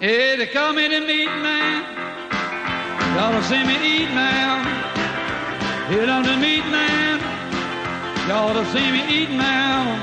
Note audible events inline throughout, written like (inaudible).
Hey, they call me the meat man. Y'all to see me eat now. Hit on the meat man. Y'all to see me eat now.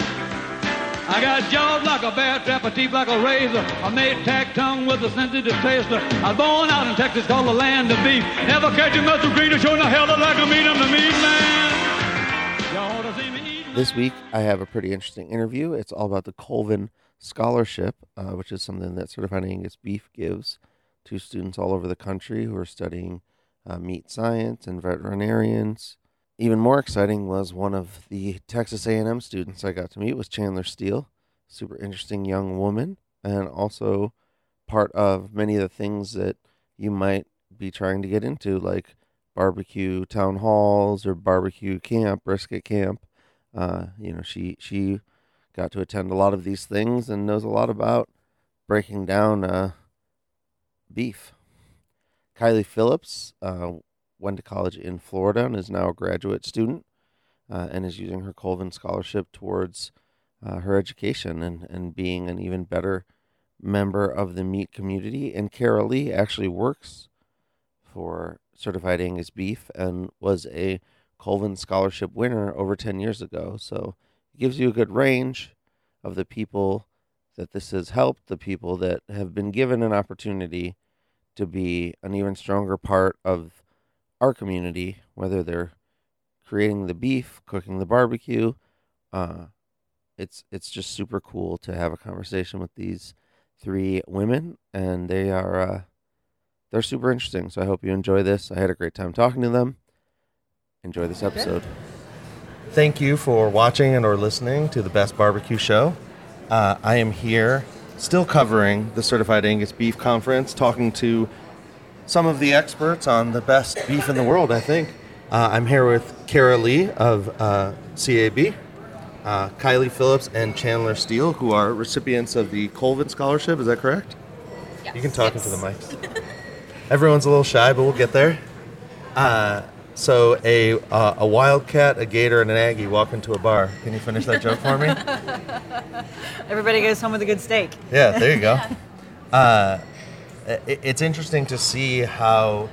I got jaws like a bear trap, a teeth like a razor. I made tack tongue with a sensitive taster. I was born out in Texas, called the land of beef. Never catch a muscle greener, showing the hell like a meat. I'm the meat man. Y'all to see me eat This week, I have a pretty interesting interview. It's all about the Colvin Scholarship, uh, which is something that Certified Angus Beef gives to students all over the country who are studying uh, meat science and veterinarians. Even more exciting was one of the Texas A&M students I got to meet was Chandler Steele, super interesting young woman, and also part of many of the things that you might be trying to get into, like barbecue town halls or barbecue camp, brisket camp. Uh, you know, she she got to attend a lot of these things and knows a lot about breaking down uh, beef. Kylie Phillips uh, went to college in Florida and is now a graduate student uh, and is using her Colvin scholarship towards uh, her education and, and being an even better member of the meat community. And Kara Lee actually works for Certified Angus Beef and was a Colvin Scholarship winner over 10 years ago. So it gives you a good range of the people that this has helped, the people that have been given an opportunity to be an even stronger part of our community, whether they're creating the beef, cooking the barbecue. Uh, it's it's just super cool to have a conversation with these three women, and they are uh, they're super interesting. So I hope you enjoy this. I had a great time talking to them. Enjoy this episode. Thank you for watching and or listening to the Best Barbecue Show. Uh, I am here, still covering the Certified Angus Beef Conference, talking to some of the experts on the best beef in the world. I think uh, I'm here with Kara Lee of uh, CAB, uh, Kylie Phillips, and Chandler Steele, who are recipients of the Colvin Scholarship. Is that correct? Yes. You can talk into the mics. Everyone's a little shy, but we'll get there. So a uh, a wildcat, a gator, and an aggie walk into a bar. Can you finish that joke for me? (laughs) Everybody goes home with a good steak. Yeah, there you go. (laughs) Uh, it, it's interesting to see how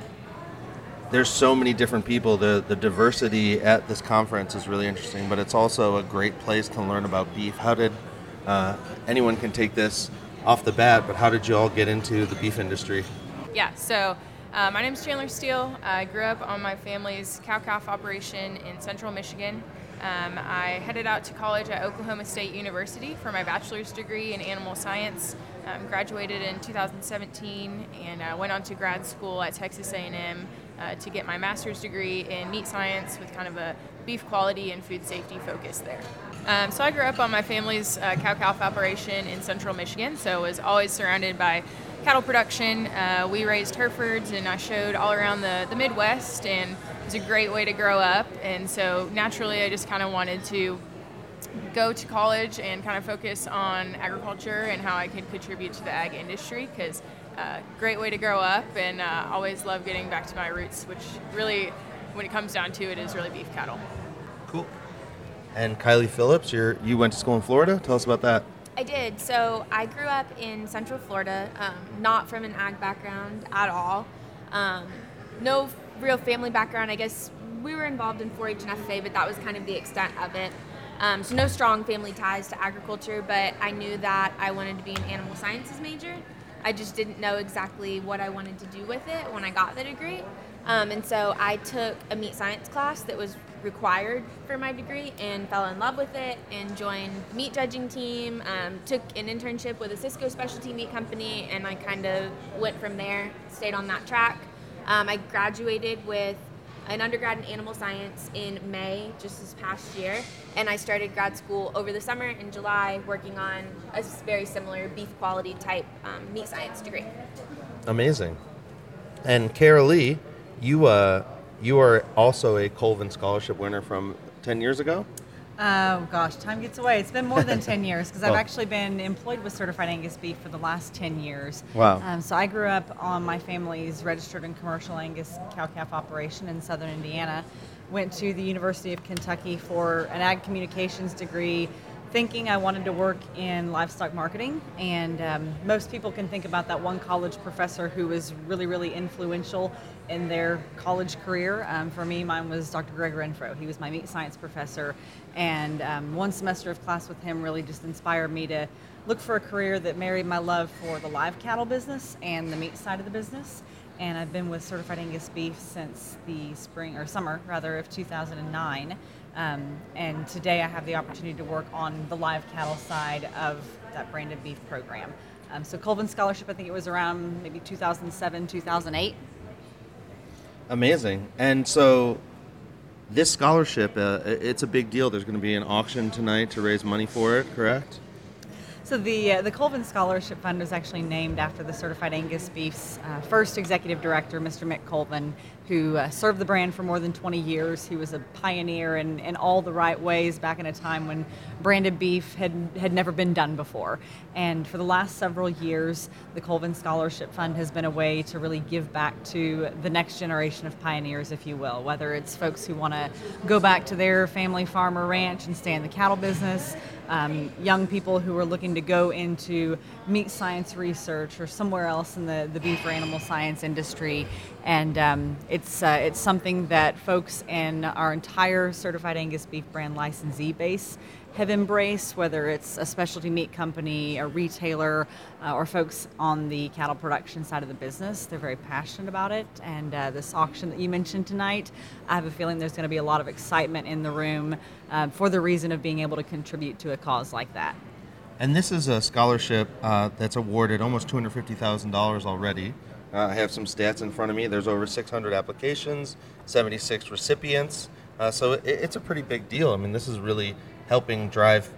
there's so many different people. The the diversity at this conference is really interesting, but it's also a great place to learn about beef. How did uh, anyone can take this off the bat? But how did you all get into the beef industry? Yeah, so uh, my name is Chandler Steele. I grew up on my family's cow calf operation in central Michigan. Um, I headed out to college at Oklahoma State University for my bachelor's degree in animal science. Um, graduated in 2017 and uh, went on to grad school at Texas A&M uh, to get my master's degree in meat science with kind of a beef quality and food safety focus there. Um, so I grew up on my family's uh, cow calf operation in central Michigan, so was always surrounded by cattle production. Uh, we raised Herefords, and I showed all around the, the Midwest, and it was a great way to grow up. And so naturally, I just kind of wanted to go to college and kind of focus on agriculture and how I could contribute to the ag industry because uh, great way to grow up, and uh, always love getting back to my roots, which really, when it comes down to it, is really beef cattle. Cool. And Kylie Phillips, you're you went to school in Florida. Tell us about that. I did. So I grew up in Central Florida, um, not from an ag background at all. Um, no real family background. I guess we were involved in 4-H and FFA, but that was kind of the extent of it. Um, so no strong family ties to agriculture, but I knew that I wanted to be an animal sciences major. I just didn't know exactly what I wanted to do with it when I got the degree. Um, and so I took a meat science class that was required for my degree and fell in love with it and joined meat judging team um, took an internship with a Sysco specialty meat company and i kind of went from there stayed on that track um, i graduated with an undergrad in animal science in may just this past year and i started grad school over the summer in july working on a very similar beef quality type um, meat science degree Amazing. And Kara Lee, you uh, you are also a Colvin Scholarship winner from ten years ago. Oh gosh, time gets away. It's been more than 10 (laughs) years because I've Oh. actually been employed with Certified Angus Beef for the last 10 years. Wow. Um, so I grew up on my family's registered and commercial Angus cow calf operation in southern Indiana. Went to the University of Kentucky for an ag communications degree. thinking I wanted to work in livestock marketing, and um, most people can think about that one college professor who was really, really influential in their college career. Um, for me, mine was Dr. Gregg Rentfrow. He was my meat science professor, and um, one semester of class with him really just inspired me to look for a career that married my love for the live cattle business and the meat side of the business. And I've been with Certified Angus Beef since the spring or summer, rather, of 2009. Um, and today I have the opportunity to work on the live cattle side of that branded beef program. Um, so Colvin Scholarship, I think it was around maybe 2007, 2008. Amazing. And so this scholarship, uh, it's a big deal. There's going to be an auction tonight to raise money for it, correct? So the uh, the Colvin Scholarship Fund was actually named after the Certified Angus Beef's uh, first executive director, Mr. Mick Colvin, who uh, served the brand for more than 20 years. He was a pioneer in, in all the right ways back in a time when branded beef had, had never been done before. And for the last several years, the Colvin Scholarship Fund has been a way to really give back to the next generation of pioneers, if you will, whether it's folks who want to go back to their family farm or ranch and stay in the cattle business, um, young people who are looking to go into meat science research or somewhere else in the, the beef or animal science industry. And um, it's, uh, it's something that folks in our entire certified Angus beef brand licensee base have embraced, whether it's a specialty meat company, a retailer, uh, or folks on the cattle production side of the business. They're very passionate about it. And uh, this auction that you mentioned tonight, I have a feeling there's going to be a lot of excitement in the room uh, for the reason of being able to contribute to a cause like that. And this is a scholarship uh, that's awarded almost $250,000 already. Uh, I have some stats in front of me. There's over 600 applications, 76 recipients. Uh, so it, it's a pretty big deal. I mean, this is really helping drive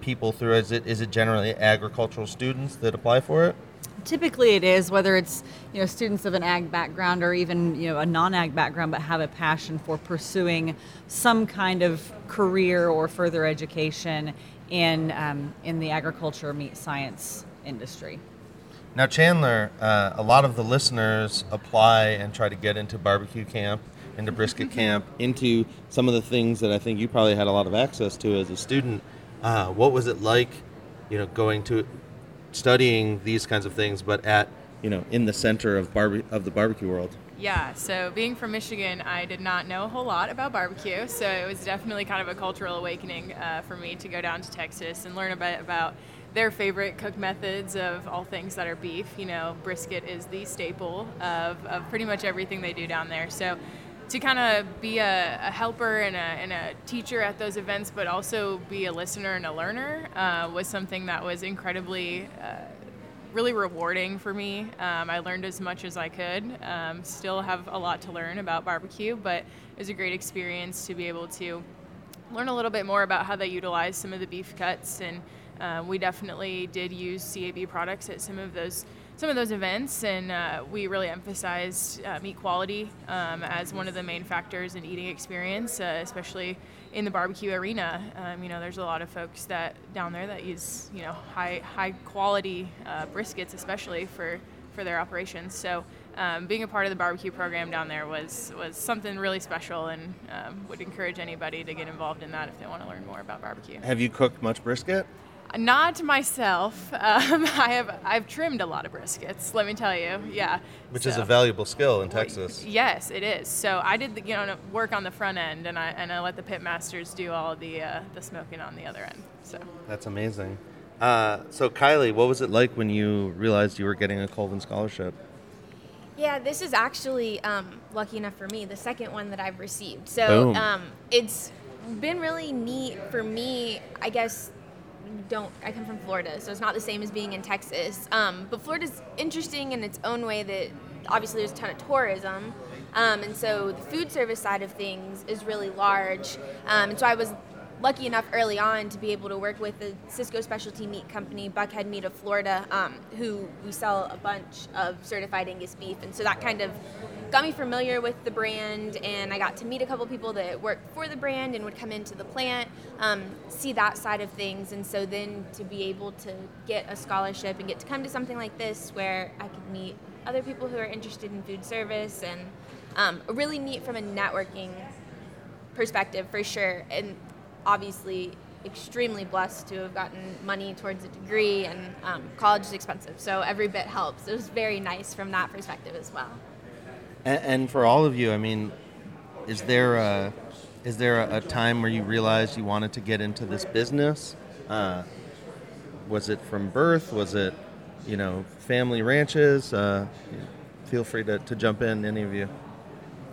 people through? Is it is it generally agricultural students that apply for it? Typically, it is whether it's you know students of an ag background or even you know a non-ag background, but have a passion for pursuing some kind of career or further education in um, in the agriculture meat science industry. Now, Chandler, uh, a lot of the listeners apply and try to get into barbecue camp into brisket (laughs) camp, into some of the things that I think you probably had a lot of access to as a student. Uh, what was it like, you know, going to studying these kinds of things, but at you know in the center of barbe- of the barbecue world? Yeah, so being from Michigan, I did not know a whole lot about barbecue, so it was definitely kind of a cultural awakening uh, for me to go down to Texas and learn a bit about their favorite cook methods of all things that are beef. You know, brisket is the staple of, of pretty much everything they do down there. So to kind of be a, a helper and a, and a, teacher at those events, but also be a listener and a learner uh, was something that was incredibly, uh, really rewarding for me. Um, I learned as much as I could. Um, still have a lot to learn about barbecue, but it was a great experience to be able to learn a little bit more about how they utilize some of the beef cuts. And uh, we definitely did use CAB products at some of those some of those events, and uh, we really emphasized uh, meat quality um, as one of the main factors in eating experience, uh, especially in the barbecue arena. Um, you know, there's a lot of folks that down there that use you know high high quality uh, briskets, especially for for their operations. So. Um, being a part of the barbecue program down there was was something really special, and um, would encourage anybody to get involved in that if they want to learn more about barbecue. Have you cooked much brisket? Not myself. (laughs) Um, I have I've trimmed a lot of briskets. Let me tell you, yeah. Which so, is a valuable skill in Texas. Yes, it is. So I did the, you know work on the front end, and I and I let the pit masters do all the uh, the smoking on the other end. So that's amazing. Uh, so Kylie, what was it like when you realized you were getting a Colvin scholarship? Yeah, this is actually um, lucky enough for me, the second one that I've received. So um, it's been really neat for me, I guess, don't I come from Florida, so it's not the same as being in Texas. Um, but Florida's interesting in its own way that obviously there's a ton of tourism. Um, and so the food service side of things is really large. Um, and so I was lucky enough early on to be able to work with the Sysco Specialty Meat Company, Buckhead Meat of Florida, um, who we sell a bunch of certified Angus beef. And so that kind of got me familiar with the brand, and I got to meet a couple people that worked for the brand and would come into the plant, um, see that side of things. And so then to be able to get a scholarship and get to come to something like this where I could meet other people who are interested in food service and um, really neat from a networking perspective for sure. And obviously extremely blessed to have gotten money towards a degree, and um, college is expensive, so every bit helps. It was very nice from that perspective as well. And, and for all of you, I mean, is there a is there a, a time where you realized you wanted to get into this business? Uh, was it from birth? Was it, you know, family ranches? Uh, feel free to, to jump in, any of you.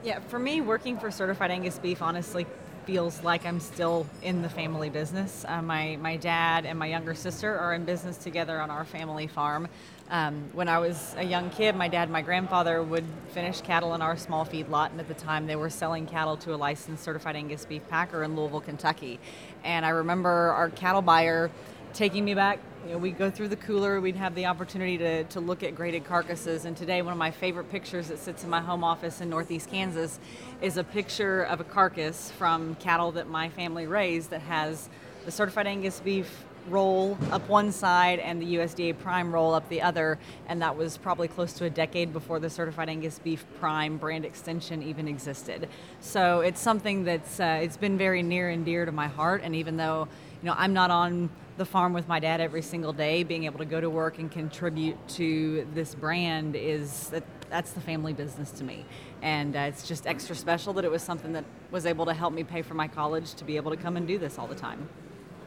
Yeah, for me, working for Certified Angus Beef honestly feels like I'm still in the family business. Uh, my, my dad and my younger sister are in business together on our family farm. Um, when I was a young kid, my dad and my grandfather would finish cattle in our small feed lot, and at the time they were selling cattle to a licensed certified Angus beef packer in Louisville, Kentucky. And I remember our cattle buyer taking me back. You know, we'd go through the cooler, we'd have the opportunity to, to look at graded carcasses. And today, one of my favorite pictures that sits in my home office in Northeast Kansas is a picture of a carcass from cattle that my family raised that has the certified Angus beef roll up one side and the USDA Prime roll up the other, and that was probably close to a decade before the Certified Angus Beef Prime brand extension even existed. So it's something that's uh, it's been very near and dear to my heart, and even though you know I'm not on the farm with my dad every single day, being able to go to work and contribute to this brand is that that's the family business to me. And uh, it's just extra special that it was something that was able to help me pay for my college to be able to come and do this all the time.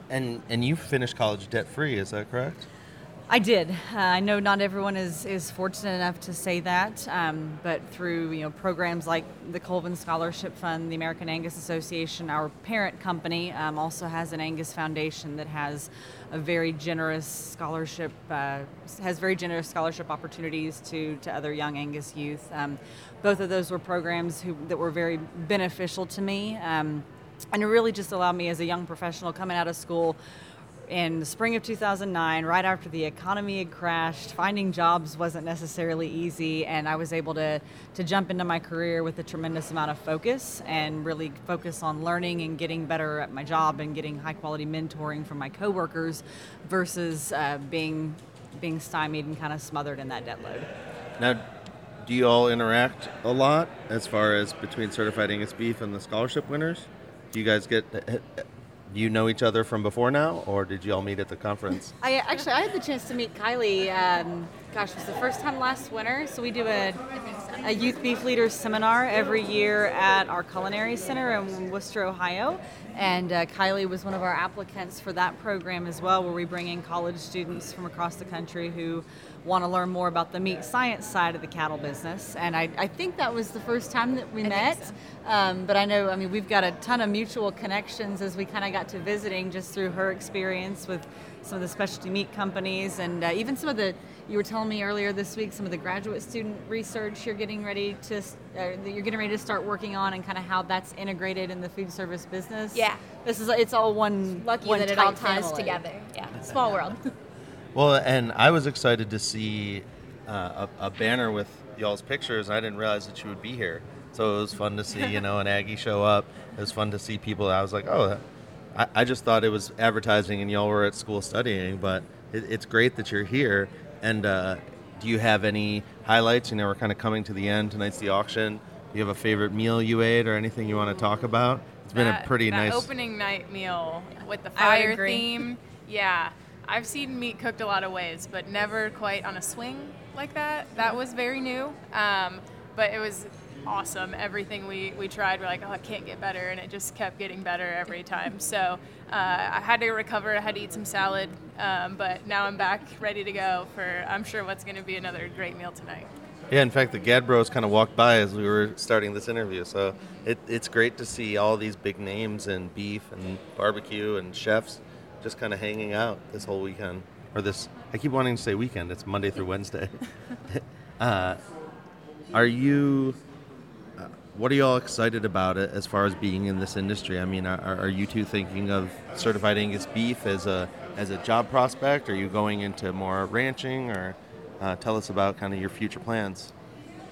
And and you finished college debt free, is that correct? I did. Uh, I know not everyone is, is fortunate enough to say that, um, but through you know programs like the Colvin Scholarship Fund, the American Angus Association, our parent company um, also has an Angus Foundation that has a very generous scholarship uh, has very generous scholarship opportunities to to other young Angus youth. Um, both of those were programs who, that were very beneficial to me, um, and it really just allowed me as a young professional coming out of school in the spring of 2009, right after the economy had crashed, finding jobs wasn't necessarily easy, and I was able to, to jump into my career with a tremendous amount of focus and really focus on learning and getting better at my job and getting high quality mentoring from my coworkers versus uh, being, being stymied and kind of smothered in that debt load. Now, do you all interact a lot as far as between certified Angus beef and the scholarship winners? Do you guys get you know each other from before now, or did you all meet at the conference? I actually I had the chance to meet Kylie. Um, gosh, it was the first time last winter. So we do a, a youth beef leaders seminar every year at our culinary center in Wooster, Ohio, and uh, Kylie was one of our applicants for that program as well, where we bring in college students from across the country who want to learn more about the meat science side of the cattle business. And I, I think that was the first time that we I met. so. Um, but I know, I mean, we've got a ton of mutual connections as we kind of got to visiting just through her experience with some of the specialty meat companies and uh, even some of the, you were telling me earlier this week, some of the graduate student research you're getting ready to, uh, you're getting ready to start working on and kind of how that's integrated in the food service business. Yeah. This is, it's all one, Lucky one that it all ties family. together. Yeah, small world. (laughs) Well, and I was excited to see uh, a, a banner with y'all's pictures. and I didn't realize that you would be here, so it was fun to see you know an Aggie show up. It was fun to see people. I was like, oh, I, I just thought it was advertising, and y'all were at school studying. But it, it's great that you're here. And uh, do you have any highlights? You know, we're kind of coming to the end. Tonight's the auction. Do you have a favorite meal you ate, or anything you want to talk about? It's been That- a pretty that nice. opening night meal with the fire theme. Yeah, I've seen meat cooked a lot of ways, but never quite on a swing like that. That was very new, um, but it was awesome. Everything we, we tried, we're like, oh, it can't get better, and it just kept getting better every time. So uh, I had to recover. I had to eat some salad, um, but now I'm back, ready to go for I'm sure what's going to be another great meal tonight. Yeah, in fact, the Gad Bros kind of walked by as we were starting this interview, so it, it's great to see all these big names in beef and barbecue and chefs just kind of hanging out this whole weekend. Or this, I keep wanting to say weekend, it's Monday through Wednesday. (laughs) uh, are you, uh, what are y'all excited about it as far as being in this industry? I mean, are, are you two thinking of certified Angus beef as a, as a job prospect? Are you going into more ranching or uh, tell us about kind of your future plans?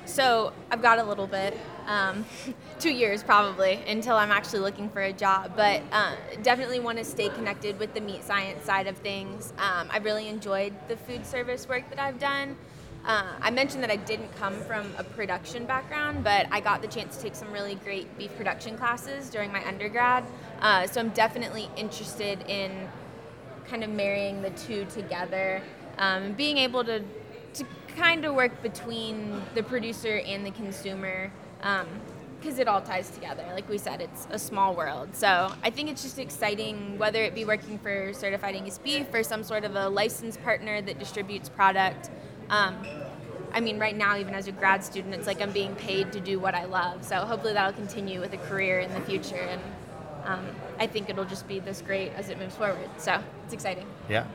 So I've got a little bit, um, (laughs) two years probably until I'm actually looking for a job. But uh, definitely want to stay connected with the meat science side of things. Um, I really enjoyed the food service work that I've done. Uh, I mentioned that I didn't come from a production background, but I got the chance to take some really great beef production classes during my undergrad. Uh, so I'm definitely interested in kind of marrying the two together, um, being able to to kind of work between the producer and the consumer. because um, it all ties together. Like we said, it's a small world. So I think it's just exciting, whether it be working for Certified Angus Beef or some sort of a licensed partner that distributes product. Um, I mean, right now, even as a grad student, it's like I'm being paid to do what I love. So hopefully that'll continue with a career in the future. And um, I think it'll just be this great as it moves forward. So it's exciting. Yeah.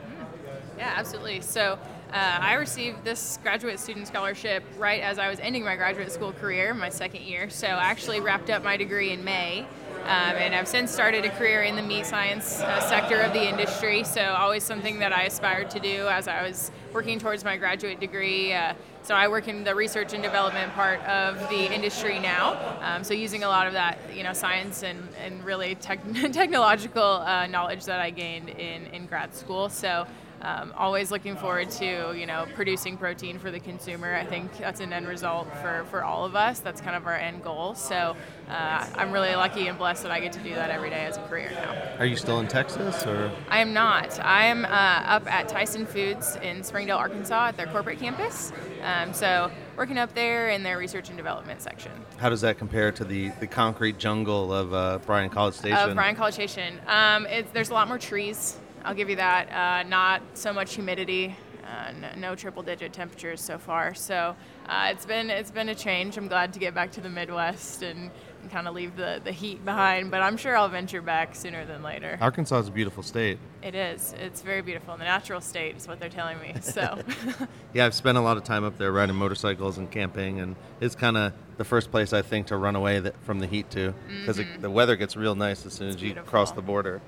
Yeah, absolutely. So uh, I received this graduate student scholarship right as I was ending my graduate school career, my second year. So I actually wrapped up my degree in May. Um, and I've since started a career in the meat science uh, sector of the industry, so always something that I aspired to do as I was working towards my graduate degree. Uh, so I work in the research and development part of the industry now. Um, so using a lot of that, you know, science and, and really tech- (laughs) technological uh, knowledge that I gained in, in grad school. So um, always looking forward to you know producing protein for the consumer. I think that's an end result for, for all of us. That's kind of our end goal. So uh, I'm really lucky and blessed that I get to do that every day as a career now. Are you still in Texas or? I am not. I am uh, up at Tyson Foods in Springdale, Arkansas, at their corporate campus. Um, so working up there in their research and development section. How does that compare to the, the concrete jungle of uh, Bryan College Station? Of Bryan College Station, um, there's a lot more trees. I'll give you that. Uh, not so much humidity. Uh, no, no, triple digit temperatures so far. So uh, it's been it's been a change. I'm glad to get back to the Midwest and, and kind of leave the, the heat behind. But I'm sure I'll venture back sooner than later. Arkansas is a beautiful state. It is. It's very beautiful. The natural state is what they're telling me. So. (laughs) yeah, I've spent a lot of time up there riding motorcycles and camping, and it's kind of the first place I think to run away that, from the heat to, because mm-hmm. the weather gets real nice as soon as you cross the border.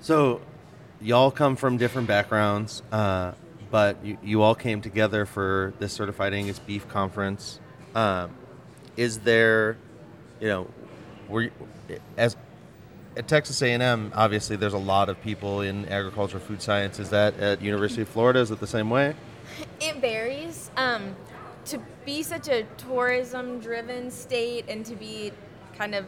So, y'all come from different backgrounds, uh, but you, you, all came together for this Certified Angus Beef Conference. Um, is there, you know, were as at Texas A&M, obviously there's a lot of people in agriculture, food science. Is that at University of Florida? Is it the same way? It varies. Um, to be such a tourism-driven state and to be kind of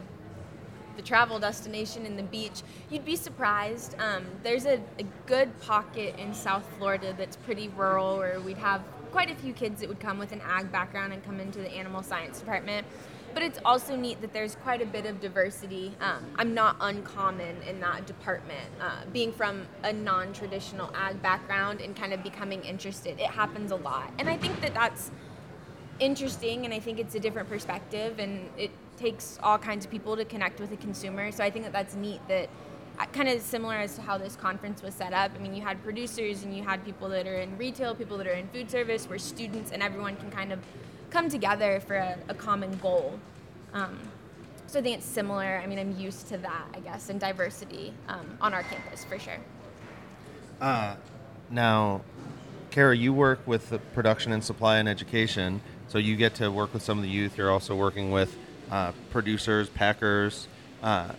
the travel destination and the beach, you'd be surprised. Um, there's a, a, good pocket in South Florida that's pretty rural where we'd have quite a few kids that would come with an ag background and come into the animal science department. But it's also neat that there's quite a bit of diversity. Um, I'm not uncommon in that department. Uh, being from a non traditional ag background and kind of becoming interested, it happens a lot. And I think that that's interesting and I think it's a different perspective and it takes all kinds of people to connect with the consumer. So I think that that's neat that uh, kind of similar as to how this conference was set up. I mean, you had producers and you had people that are in retail, people that are in food service, where students and everyone can kind of come together for a, a common goal. Um, so I think it's similar. I mean, I'm used to that, I guess, and diversity um, on our campus for sure. Uh, now, Kara, you work with production and supply and education, so you get to work with some of the youth. You're also working with uh, producers, packers. Uh,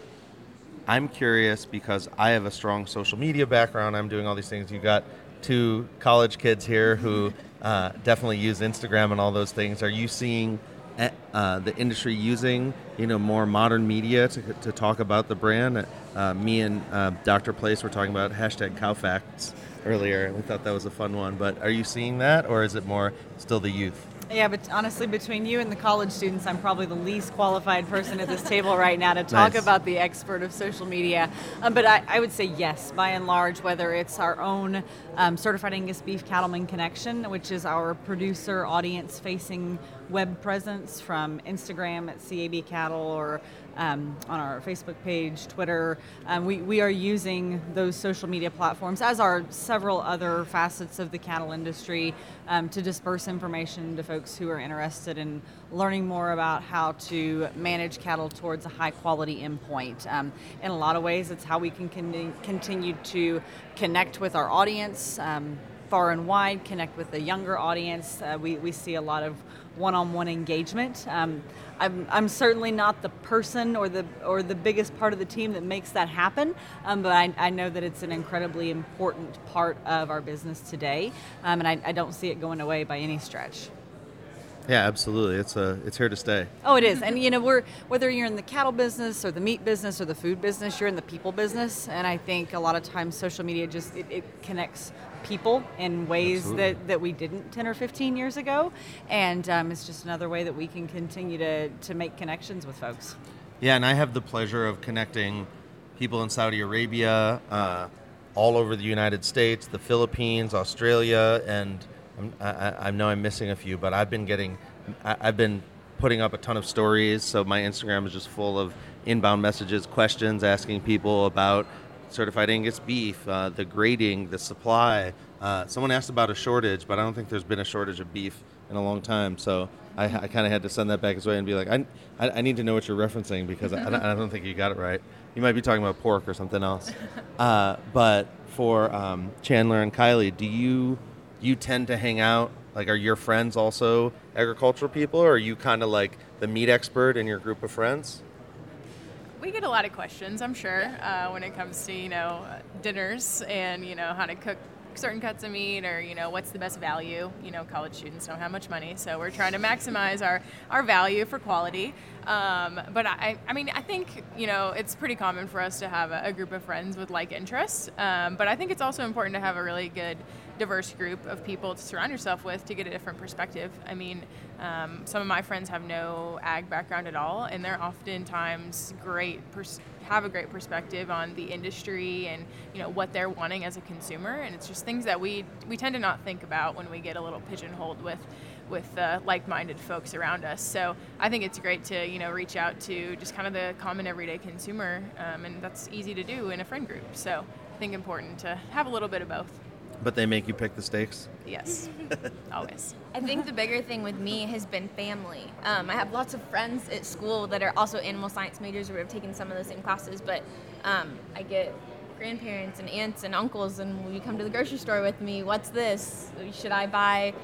I'm curious because I have a strong social media background. I'm doing all these things. You got two college kids here who uh, definitely use Instagram and all those things. Are you seeing eh, uh, the industry using you know more modern media to, to talk about the brand? Uh, me and uh, Dr. Place were talking about hashtag Cowfacts earlier. We thought that was a fun one. But are you seeing that, or is it more still the youth? Yeah, but honestly, between you and the college students, I'm probably the least qualified person at this table right now to talk nice. about the expert of social media. Um, but I, I, would say yes, by and large, whether it's our own um, Certified Angus Beef Cattleman Connection, which is our producer audience facing web presence from Instagram at CAB Cattle or um, on our Facebook page, Twitter. Um, we, we are using those social media platforms, as are several other facets of the cattle industry, um, to disperse information to folks who are interested in learning more about how to manage cattle towards a high quality endpoint. Um, in a lot of ways, it's how we can con- continue to connect with our audience. Um, far and wide, connect with the younger audience. Uh, we, we see a lot of one-on-one engagement. Um, I'm, I'm certainly not the person or the or the biggest part of the team that makes that happen, um, but I, I know that it's an incredibly important part of our business today, um, and I, I don't see it going away by any stretch. Yeah, absolutely. It's a it's here to stay. Oh, it is, and you know, we're whether you're in the cattle business or the meat business or the food business, you're in the people business, and I think a lot of times social media just it, it connects people in ways Absolutely. that, that we didn't 10 or 15 years ago, and um, it's just another way that we can continue to to make connections with folks. Yeah, and I have the pleasure of connecting people in Saudi Arabia, uh, all over the United States, the Philippines, Australia, and I'm, I, I- I know I'm missing a few, but I've been getting, I, I've been putting up a ton of stories. So my Instagram is just full of inbound messages, questions, asking people about certified Angus beef, uh, the grading, the supply. Uh, someone asked about a shortage, but I don't think there's been a shortage of beef in a long time. So I, I kind of had to send that back his way and be like, I, I, I need to know what you're referencing because I, I don't- think you got it right. You might be talking about pork or something else. (laughs) Uh, but for um, Chandler and Kylie, do you you tend to hang out? Like, are your friends also agricultural people, or are you kind of like the meat expert in your group of friends? We get a lot of questions, I'm sure, uh, when it comes to you know dinners and you know how to cook certain cuts of meat or you know what's the best value. You know, college students don't have much money, so we're trying to maximize our our value for quality. Um, but I, I mean, I think you know it's pretty common for us to have a, a group of friends with like interests. Um, but I think it's also important to have a really good diverse group of people to surround yourself with to get a different perspective. I mean, um, some of my friends have no ag background at all, and they're oftentimes great, pers- have a great perspective on the industry and you know what they're wanting as a consumer. And it's just things that we we tend to not think about when we get a little pigeonholed with with uh, like-minded folks around us. So I think it's great to you know reach out to just kind of the common everyday consumer, um, and that's easy to do in a friend group. So I think important to have a little bit of both. But they make you pick the steaks. Yes, (laughs) always. I think the bigger thing with me has been family. Um, I have lots of friends at school that are also animal science majors or have taken some of the same classes, but um, I get grandparents and aunts and uncles, and will you come to the grocery store with me? What's this? Should I buy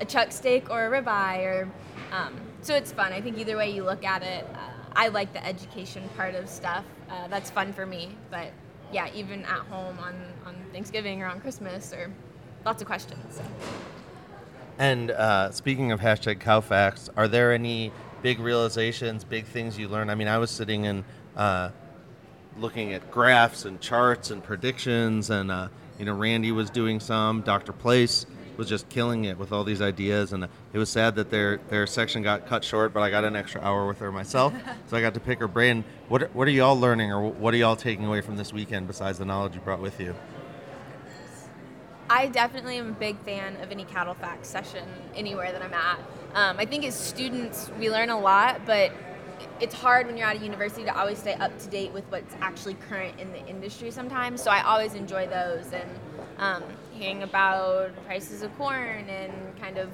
a chuck steak or a ribeye? Or um, so it's fun. I think either way you look at it, uh, I like the education part of stuff. Uh, that's fun for me, but yeah, even at home on, on Thanksgiving or on Christmas or lots of questions. And uh, speaking of hashtag Cowfax, are there any big realizations, big things you learned? I mean, I was sitting and uh, looking at graphs and charts and predictions, and uh, you know, Randy was doing some. Dr. Place was just killing it with all these ideas, and it was sad that their their section got cut short. But I got an extra hour with her myself, (laughs) so I got to pick her brain. What what are y'all learning, or what are y'all taking away from this weekend besides the knowledge you brought with you? I definitely am a big fan of any CattleFax session anywhere that I'm at. Um, I think as students, we learn a lot, but it's hard when you're at a university to always stay up to date with what's actually current in the industry sometimes. So I always enjoy those and um, hearing about prices of corn and kind of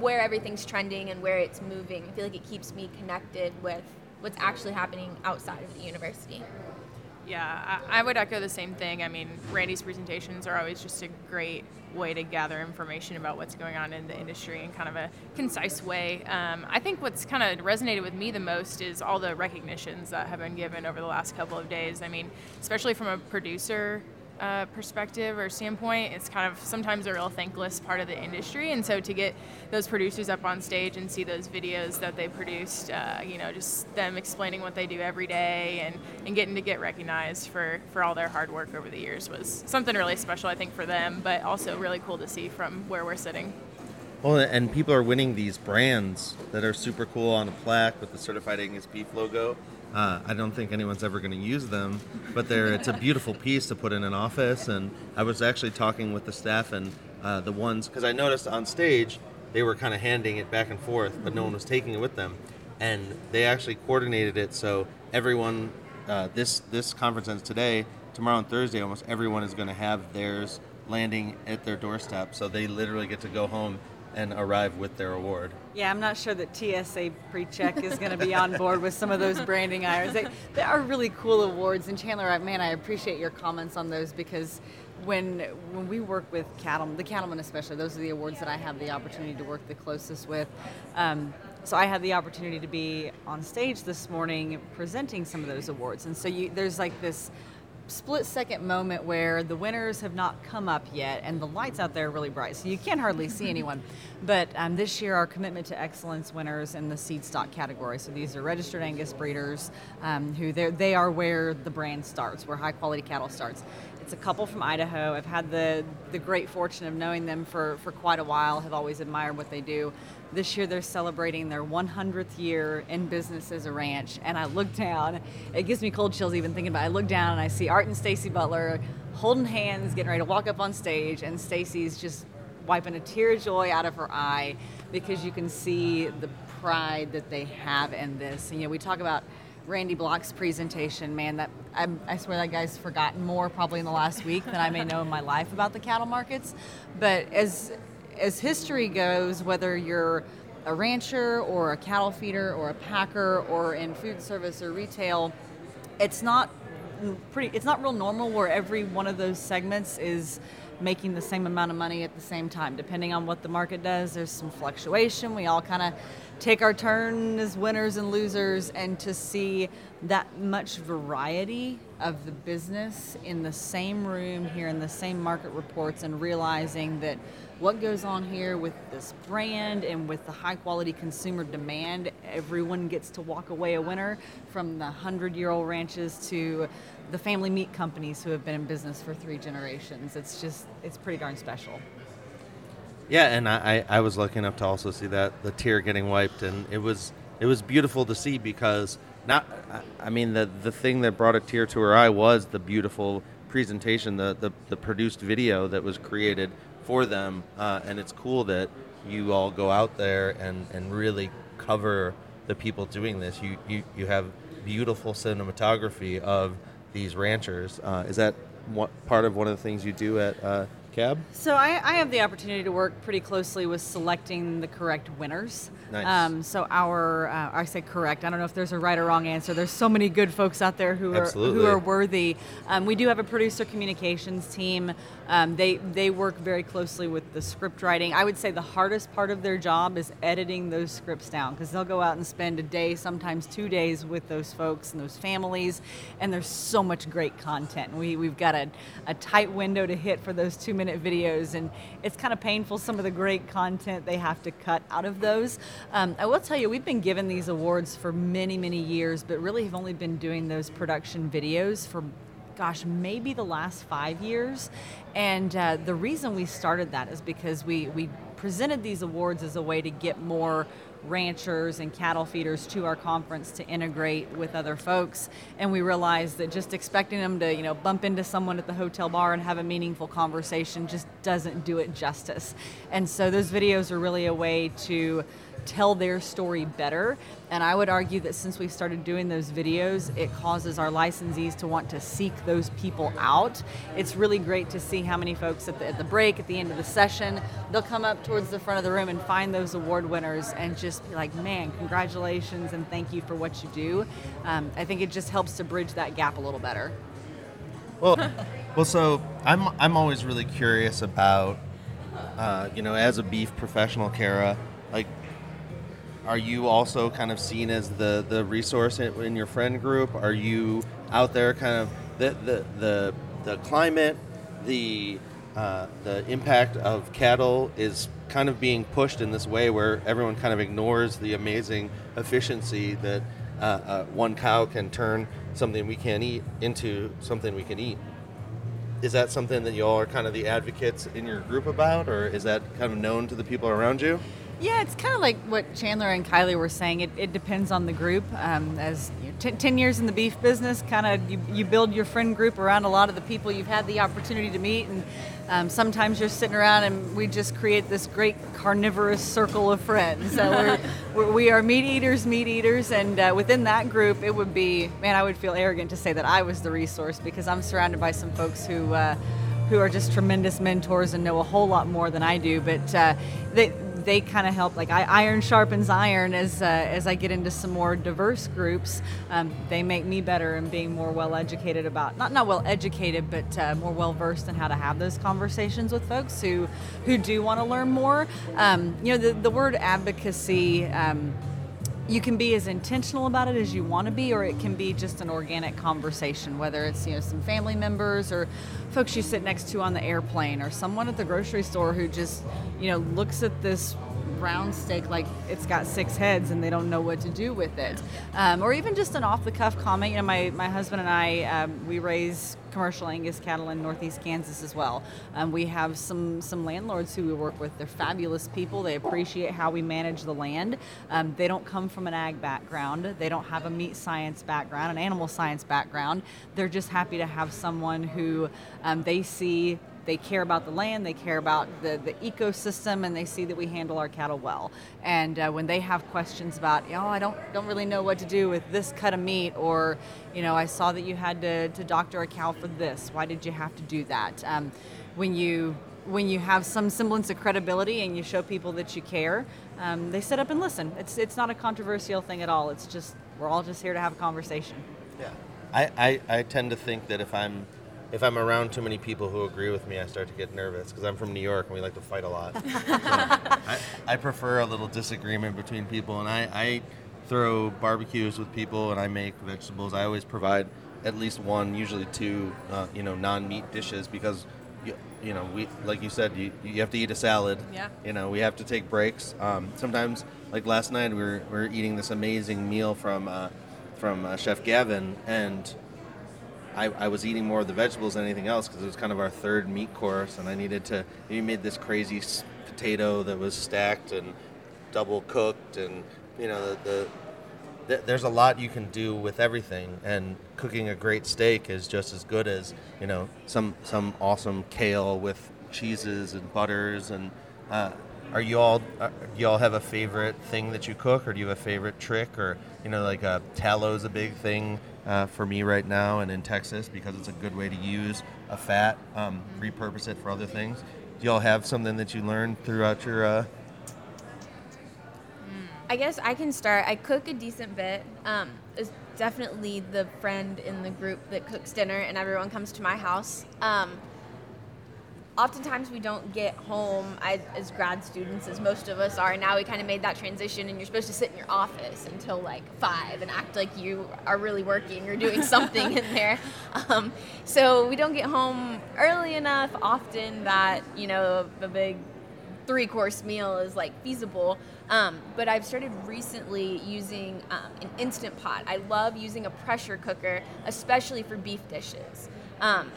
where everything's trending and where it's moving. I feel like it keeps me connected with what's actually happening outside of the university. Yeah, I, would echo the same thing. I mean, Randy's presentations are always just a great way to gather information about what's going on in the industry in kind of a concise way. Um, I think what's kind of resonated with me the most is all the recognitions that have been given over the last couple of days. I mean, especially from a producer uh, perspective or standpoint, it's kind of sometimes a real thankless part of the industry. And so to get those producers up on stage and see those videos that they produced, uh, you know, just them explaining what they do every day and, and getting to get recognized for, for all their hard work over the years was something really special, I think, for them, but also really cool to see from where we're sitting. Well, and people are winning these brands that are super cool on a plaque with the certified Angus beef logo. Uh, I don't think anyone's ever going to use them, but they're it's a beautiful piece to put in an office. And I was actually talking with the staff and uh, the ones because I noticed on stage they were kind of handing it back and forth, but no one was taking it with them, and they actually coordinated it so everyone uh, this this conference ends today. Tomorrow and Thursday, almost everyone is going to have theirs landing at their doorstep, so they literally get to go home and arrive with their award. Yeah, I'm not sure that TSA pre-check is going to be on board with some of those branding irons. They, they are really cool awards, and Chandler, man, I appreciate your comments on those because when when we work with cattle, the cattlemen especially, those are the awards that I have the opportunity to work the closest with. Um, so I had the opportunity to be on stage this morning presenting some of those awards, and so you, there's like this split second moment where the winners have not come up yet and the lights out there are really bright so you can't hardly see (laughs) anyone. But um, this year our commitment to excellence winners in the seed stock category. So these are registered angus breeders um, who they are where the brand starts where high quality cattle starts it's a couple from Idaho. I've had the, the great fortune of knowing them for, for quite a while, have always admired what they do. This year they're celebrating their 100th year in business as a ranch. And I look down, it gives me cold chills even thinking about it. I look down and I see Art and Stacy Butler holding hands, getting ready to walk up on stage, and Stacy's just wiping a tear of joy out of her eye because you can see the pride that they have in this. And, you know, we talk about Randy Blach's presentation, man, that I, I, swear that guy's forgotten more probably in the last week than I may know in my life about the cattle markets. But as as history goes, whether you're a rancher or a cattle feeder or a packer or in food service or retail, it's not pretty. It's not real normal where every one of those segments is making the same amount of money at the same time. Depending on what the market does, there's some fluctuation. We all kind of take our turn as winners and losers, and to see that much variety of the business in the same room here in the same market reports, and realizing that what goes on here with this brand and with the high quality consumer demand, everyone gets to walk away a winner from the 100 year old ranches to the family meat companies who have been in business for three generations. It's just, it's pretty darn special. Yeah, and I, I was lucky enough to also see that the tear getting wiped, and it was it was beautiful to see because not I mean the the thing that brought a tear to her eye was the beautiful presentation, the the, the produced video that was created for them, uh, and it's cool that you all go out there and and really cover the people doing this. You you you have beautiful cinematography of these ranchers. Uh, is that what, part of one of the things you do at uh, cab? So I, I, have the opportunity to work pretty closely with selecting the correct winners. Nice. Um, so our, uh, I say correct. I don't know if there's a right or wrong answer. There's so many good folks out there who Absolutely. are who are worthy. Um, we do have a producer communications team. Um, they they work very closely with the script writing. I would say the hardest part of their job is editing those scripts down because they'll go out and spend a day, sometimes two days, with those folks and those families, and there's so much great content. We we've got a, a tight window to hit for those two minute videos, and it's kind of painful some of the great content they have to cut out of those. Um, I will tell you, we've been given these awards for many, many years, but really have only been doing those production videos for gosh, maybe the last five years. And uh, the reason we started that is because we, we presented these awards as a way to get more ranchers and cattle feeders to our conference to integrate with other folks. And we realized that just expecting them to you know bump into someone at the hotel bar and have a meaningful conversation just doesn't do it justice. And so those videos are really a way to tell their story better. And I would argue that since we started doing those videos, it causes our licensees to want to seek those people out. It's really great to see how many folks at the, at the break, at the end of the session, they'll come up towards the front of the room and find those award winners and just be like, man, congratulations and thank you for what you do. Um, I think it just helps to bridge that gap a little better. Well, (laughs) well, so I'm I'm always really curious about, uh, you know, as a beef professional, Kara, like are you also kind of seen as the, the resource in, in your friend group? Are you out there kind of the the the, the climate, the uh, the impact of cattle is kind of being pushed in this way where everyone kind of ignores the amazing efficiency that uh, uh, one cow can turn something we can't eat into something we can eat. Is that something that you all are kind of the advocates in your group about, or is that kind of known to the people around you? Yeah, it's kind of like what Chandler and Kylie were saying. It, it depends on the group. Um, as you know, t- 10 years in the beef business, kind of you, you build your friend group around a lot of the people you've had the opportunity to meet. And um, sometimes you're sitting around and we just create this great carnivorous circle of friends. So we're, (laughs) we're we are meat eaters, meat eaters. And uh, within that group, it would be, man, I would feel arrogant to say that I was the resource because I'm surrounded by some folks who. Uh, who are just tremendous mentors and know a whole lot more than I do, but uh, they, they kind of help. Like I, iron sharpens iron as uh, as I get into some more diverse groups. Um, they make me better in being more well educated about not not well educated, but uh, more well versed in how to have those conversations with folks who who do want to learn more. Um, you know, the the word advocacy. Um, you can be as intentional about it as you want to be or it can be just an organic conversation whether it's you know some family members or folks you sit next to on the airplane or someone at the grocery store who just you know looks at this round steak like it's got six heads and they don't know what to do with it. Um, or even just an off the cuff comment. You know, my, my husband and I, um, we raise commercial Angus cattle in northeast Kansas as well. Um, we have some, some landlords who we work with. They're fabulous people. They appreciate how we manage the land. Um, they don't come from an ag background, they don't have a meat science background, an animal science background. They're just happy to have someone who um, they see they care about the land, they care about the, the ecosystem, and they see that we handle our cattle well. And uh, when they have questions about, you know, I don't don't really know what to do with this cut of meat, or, you know, I saw that you had to, to doctor a cow for this. Why did you have to do that? Um, when you when you have some semblance of credibility and you show people that you care, um, they sit up and listen. It's it's not a controversial thing at all. It's just we're all just here to have a conversation. Yeah, I, I, I tend to think that if I'm if I'm around too many people who agree with me, I start to get nervous because I'm from New York and we like to fight a lot. so (laughs) I, I, prefer a little disagreement between people, and I, I throw barbecues with people and I make vegetables. I always provide at least one, usually two, uh, you know, non-meat dishes because. You, you know, we like you said, you, you have to eat a salad. Yeah. You know, we have to take breaks. Um, sometimes, like last night, we were, we were eating this amazing meal from uh, from uh, Chef Gavin, and I, I was eating more of the vegetables than anything else because it was kind of our third meat course, and I needed to. He made this crazy potato that was stacked and double cooked, and you know the, the there's a lot you can do with everything, and cooking a great steak is just as good as you know some some awesome kale with cheeses and butters and. Uh, are you all uh, do you all have a favorite thing that you cook, or do you have a favorite trick, or you know like uh, tallow is a big thing uh, for me right now and in Texas because it's a good way to use a fat, um, repurpose it for other things. Do y'all have something that you learned throughout your? Uh... I guess I can start. I cook a decent bit. Um, it's definitely the friend in the group that cooks dinner, and everyone comes to my house. Um, oftentimes we don't get home as, as, grad students as most of us are. And now we kind of made that transition and you're supposed to sit in your office until like five and act like you are really working you're doing (laughs) something in there. Um, so we don't get home early enough. Often that you know a big three course meal is like feasible. Um, but i've started recently using um, an instant pot. I love using a pressure cooker especially for beef dishes. Um,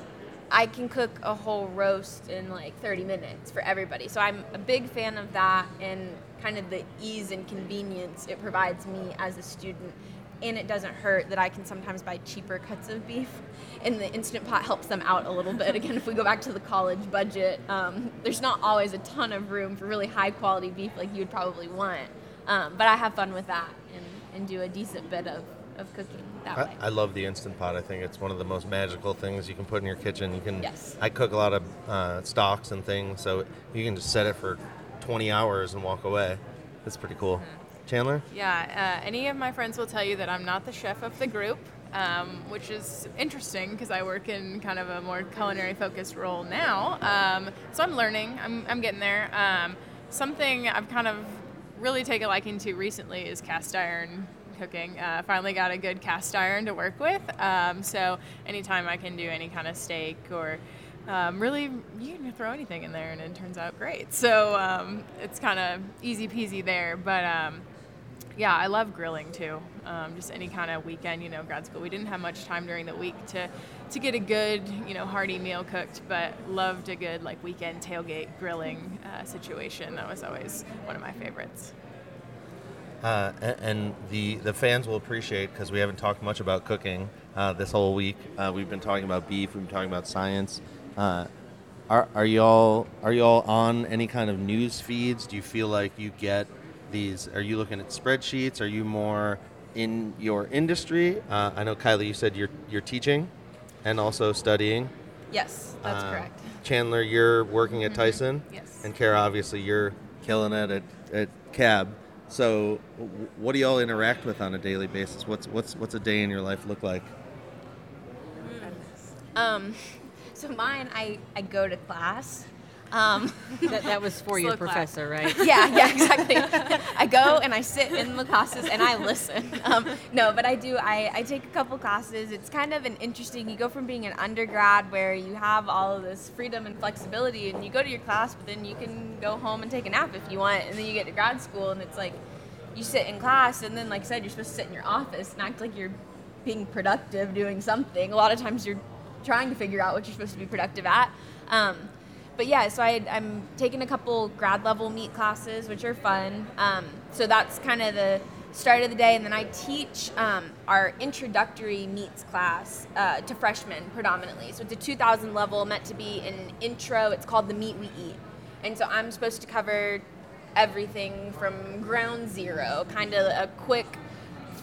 I can cook a whole roast in like 30 minutes for everybody. So I'm a big fan of that and kind of the ease and convenience it provides me as a student. And it doesn't hurt that I can sometimes buy cheaper cuts of beef, (laughs) and the Instant Pot helps them out a little bit. Again, if we go back to the college budget, um, there's not always a ton of room for really high quality beef like you would probably want. Um, but I have fun with that and, and do a decent bit of of cooking that I, way. I love the instant pot. I think it's one of the most magical things you can put in your kitchen. You can. Yes. I cook a lot of uh, stocks and things, so you can just set it for 20 hours and walk away. It's pretty cool. Mm-hmm. Chandler? Yeah, uh, any of my friends will tell you that I'm not the chef of the group, um, which is interesting because I work in kind of a more culinary focused role now. Um, so I'm learning, I'm, I'm getting there. Um, something I've kind of really taken a liking to recently is cast iron cooking. Uh, finally got a good cast iron to work with. Um, so anytime I can do any kind of steak or um, really, you can throw anything in there and it turns out great. (laughs) So um, it's kind of easy peasy there. But um, yeah, I love grilling too. Um, just any kind of weekend, you know, grad school. We didn't have much time during the week to to get a good, you know, hearty meal cooked, but loved a good like weekend tailgate grilling uh, situation. That was always one of my favorites. Uh, and, the, the fans will appreciate because we haven't talked much about cooking uh, this whole week. Uh, we've been talking about beef. We've been talking about science. Uh, are, are y'all are y'all on any kind of news feeds? Do you feel like you get these? Are you looking at spreadsheets? Are you more in your industry? Uh, I know Kylie, you said you're you're teaching and also studying. Yes, that's uh, correct. Chandler, you're working at mm-hmm. Tyson. Yes. And Kara, obviously, you're killing it at, at CAB. So, what do y'all interact with on a daily basis? What's what's what's a day in your life look like? Um, (laughs) so mine, I, I go to class. Um, That, that was for (laughs) your professor, right? (laughs) yeah, yeah, exactly. I go and I sit in the classes and I listen. Um, no, but I do. I, I take a couple classes. It's kind of an interesting. You go from being an undergrad where you have all of this freedom and flexibility, and you go to your class, but then you can go home and take a nap if you want, and then you get to grad school, and it's like you sit in class, and then like I said, you're supposed to sit in your office and act like you're being productive doing something. A lot of times you're trying to figure out what you're supposed to be productive at. Um, but yeah, so I, I'm taking a couple grad level meat classes, which are fun. Um, so that's kind of the start of the day, and then I teach um, our introductory meats class uh, to freshmen predominantly. So it's a 2,000 level, meant to be an intro. It's called the Meat We Eat, and so I'm supposed to cover everything from ground zero, kind of a quick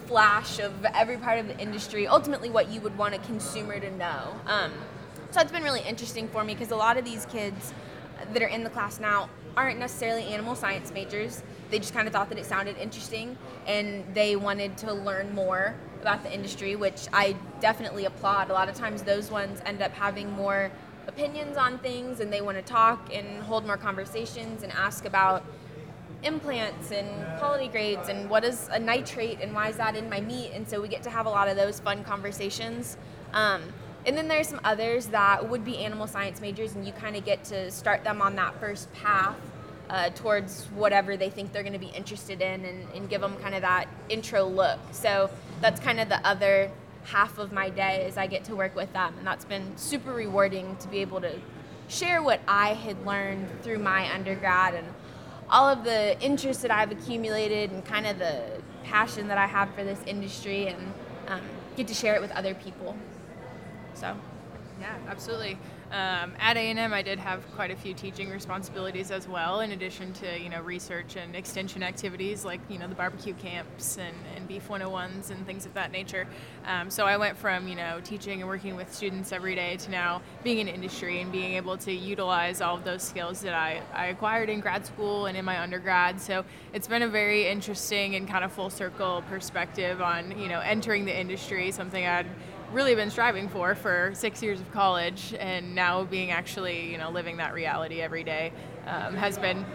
flash of every part of the industry, ultimately what you would want a consumer to know. Um, so it's been really interesting for me because a lot of these kids that are in the class now aren't necessarily animal science majors. They just kind of thought that it sounded interesting and they wanted to learn more about the industry, which I definitely applaud. A lot of times those ones end up having more opinions on things and they want to talk and hold more conversations and ask about implants and quality grades and what is a nitrate and why is that in my meat and so we get to have a lot of those fun conversations um, and then there's some others that would be animal science majors and you kind of get to start them on that first path uh, towards whatever they think they're going to be interested in and, and give them kind of that intro look so that's kind of the other half of my day is i get to work with them and that's been super rewarding to be able to share what i had learned through my undergrad and all of the interest that I've accumulated and kind of the passion that I have for this industry and um, get to share it with other people. So, Yeah, absolutely. Um, at A&M, I did have quite a few teaching responsibilities as well, in addition to you know research and extension activities like you know the barbecue camps and, and Beef 101s and things of that nature. Um, so I went from you know teaching and working with students every day to now being in industry and being able to utilize all of those skills that I, I acquired in grad school and in my undergrad. So it's been a very interesting and kind of full circle perspective on you know entering the industry, something I'd really been striving for for six years of college and now being actually you know living that reality every day um, has been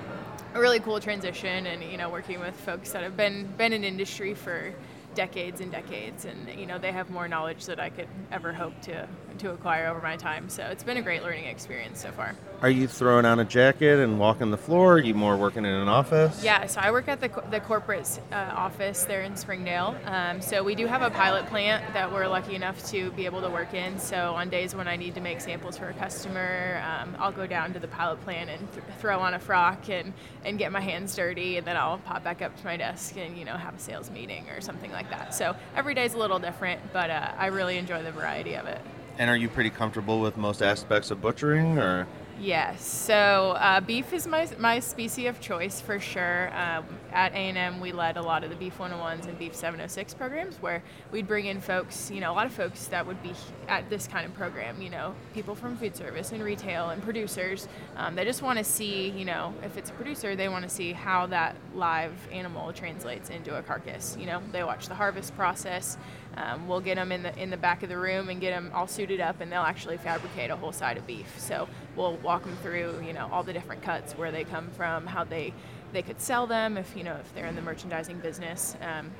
a really cool transition and you know working with folks that have been been in industry for decades and decades and you know they have more knowledge that I could ever hope to to acquire over my time so it's been a great learning experience so far Are you throwing on a jacket and walking the floor? Are you more working in an office? Yeah, so I work at the, the corporate uh, office there in Springdale. Um, so we do have a pilot plant that we're lucky enough to be able to work in. So on days when I need to make samples for a customer, um, I'll go down to the pilot plant and th- throw on a frock and, and get my hands dirty, and then I'll pop back up to my desk and you know have a sales meeting or something like that. So every day is a little different, but uh, I really enjoy the variety of it. And are you pretty comfortable with most aspects of butchering, or Yes. So uh, beef is my, my species of choice for sure. Um, at A&M, we led a lot of the Beef 101s and Beef 706 programs where we'd bring in folks, you know, a lot of folks that would be at this kind of program, you know, people from food service and retail and producers. Um, they just want to see, you know, if it's a producer, they want to see how that live animal translates into a carcass. You know, they watch the harvest process. Um, we'll get them in the in the back of the room and get them all suited up, and they'll actually fabricate a whole side of beef. So we'll walk them through, you know, all the different cuts, where they come from, how they they could sell them if you know if they're in the merchandising business. Um,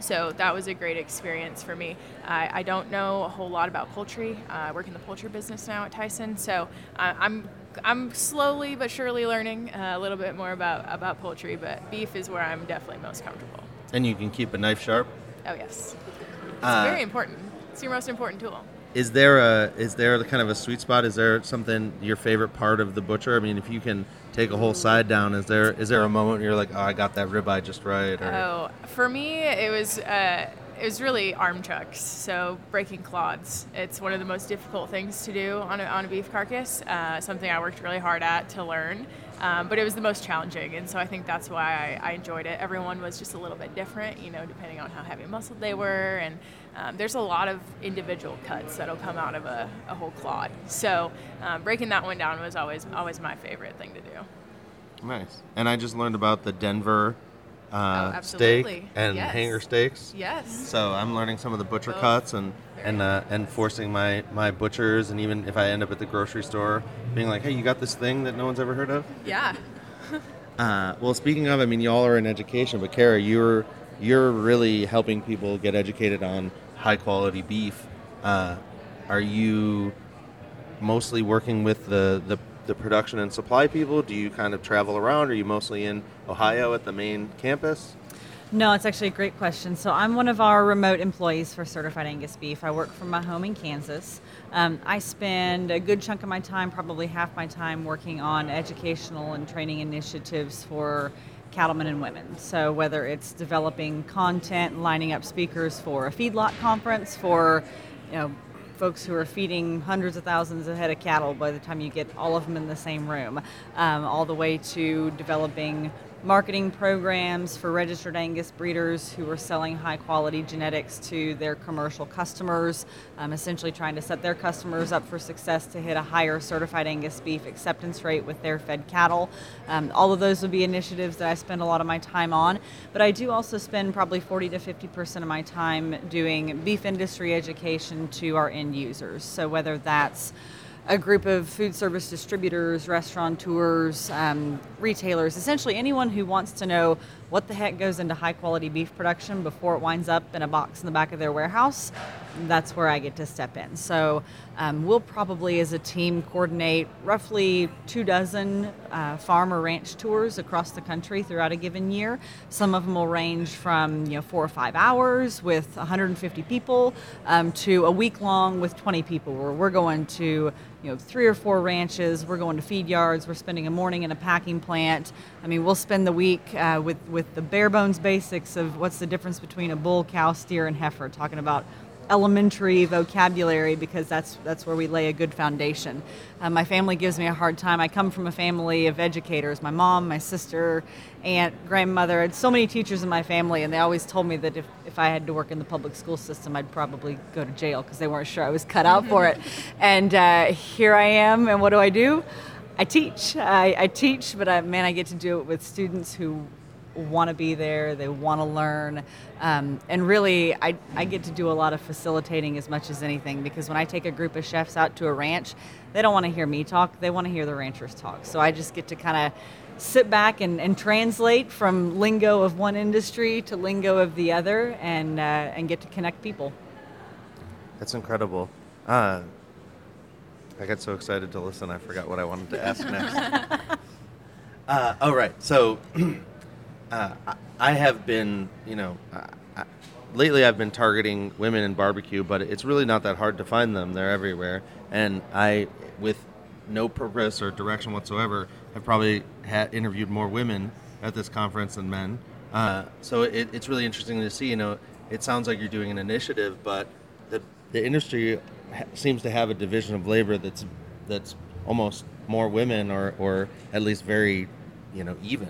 so that was a great experience for me. I, I don't know a whole lot about poultry. Uh, I work in the poultry business now at Tyson, so uh, I'm I'm slowly but surely learning uh, a little bit more about about poultry. But beef is where I'm definitely most comfortable. and you can keep a knife sharp? Oh yes, it's Uh, very important. It's your most important tool. Is there a is there the kind of a sweet spot? Is there something your favorite part of the butcher? I mean, if you can take a whole side down, is there is there a moment you're like, oh, I got that ribeye just right? Or Oh, for me, it was uh, it was really arm chucks. So breaking clods. It's one of the most difficult things to do on a, on a beef carcass. Uh, something I worked really hard at to learn. Um, but it was the most challenging, and so I think that's why I, I enjoyed it. Everyone was just a little bit different, you know, depending on how heavy muscled they were, and um, there's a lot of individual cuts that'll come out of a, a whole clod. So um, breaking that one down was always always my favorite thing to do. Nice. And I just learned about the Denver uh, Oh, steak and Yes. hanger steaks. Yes. So I'm learning some of the butcher Both. cuts and Very and uh, and forcing my my butchers and even if I end up at the grocery store, being like, hey, you got this thing that no one's ever heard of? Yeah. (laughs) Uh, well, speaking of, I mean, y'all are in education, but Kara, you're you're really helping people get educated on high quality beef. Uh, are you mostly working with the, the the production and supply people? Do you kind of travel around? Are you mostly in Ohio at the main campus? No, it's actually a great question. So I'm one of our remote employees for Certified Angus Beef. I work from my home in Kansas. Um, I spend a good chunk of my time, probably half my time, working on educational and training initiatives for cattlemen and women. So whether it's developing content, lining up speakers for a feedlot conference, for you know folks who are feeding hundreds of thousands of head of cattle by the time you get all of them in the same room, um, all the way to developing marketing programs for registered Angus breeders who are selling high quality genetics to their commercial customers, um, essentially trying to set their customers up for success to hit a higher certified Angus beef acceptance rate with their fed cattle. Um, all of those would be initiatives that I spend a lot of my time on, but I do also spend probably 40 to 50% of my time doing beef industry education to our end users. So whether that's a group of food service distributors, restaurateurs, um, retailers, essentially anyone who wants to know what the heck goes into high quality beef production before it winds up in a box in the back of their warehouse. That's where I get to step in. So um, we'll probably, as a team, coordinate roughly two dozen uh, farm or ranch tours across the country throughout a given year. Some of them will range from you know four or five hours with 150 people um, to a week long with 20 people, where we're going to you know three or four ranches. We're going to feed yards. We're spending a morning in a packing plant. I mean, we'll spend the week uh, with with the bare bones basics of what's the difference between a bull, cow, steer, and heifer. Talking about elementary vocabulary because that's that's where we lay a good foundation. Uh, my family gives me a hard time. I come from a family of educators. My mom, my sister, aunt, grandmother, had so many teachers in my family, and they always told me that if, if I had to work in the public school system, I'd probably go to jail because they weren't sure I was cut out for it. (laughs) And uh, here I am, and what do I do? I teach. I, I teach, but I, man, I get to do it with students who want to be there, they want to learn. Um, and really, I, I get to do a lot of facilitating as much as anything because when I take a group of chefs out to a ranch, they don't want to hear me talk, they want to hear the ranchers talk. So I just get to kind of sit back and, and translate from lingo of one industry to lingo of the other and, uh, and get to connect people. That's incredible. Uh, I got so excited to listen, I forgot what I wanted to ask next. (laughs) uh, all right, so (clears throat) uh, I- have been, you know, I, I, lately I've been targeting women in barbecue, but it's really not that hard to find them. They're everywhere, and I, with no purpose or direction whatsoever, have probably had interviewed more women at this conference than men. Uh, so it, it's really interesting to see. You know, it sounds like you're doing an initiative, but the the industry ha- seems to have a division of labor that's that's almost more women or or at least very, you know, even.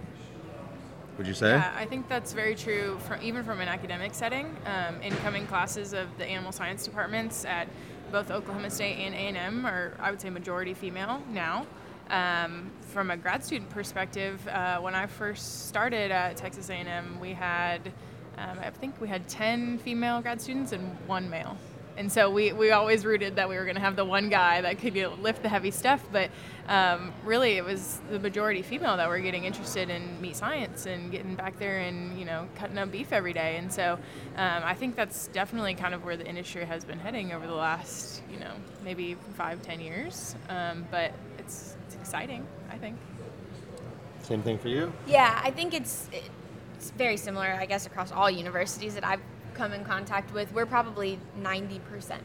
Would you say? Yeah, I think that's very true, even from an academic setting. Um, incoming classes of the animal science departments at both Oklahoma State and A&M are, I would say, majority female now. Um, from a grad student perspective, uh, when I first started at Texas A&M, we had, um, I think we had 10 female grad students and one male. And so we, we always rooted that we were going to have the one guy that could you know, lift the heavy stuff, but um, really it was the majority female that were getting interested in meat science and getting back there and you know cutting up beef every day. And so um, I think that's definitely kind of where the industry has been heading over the last you know maybe five ten years. Um, but it's it's exciting, I think. Same thing for you. Yeah, I think it's it's very similar, I guess, across all universities that I've come in contact with. We're probably 90%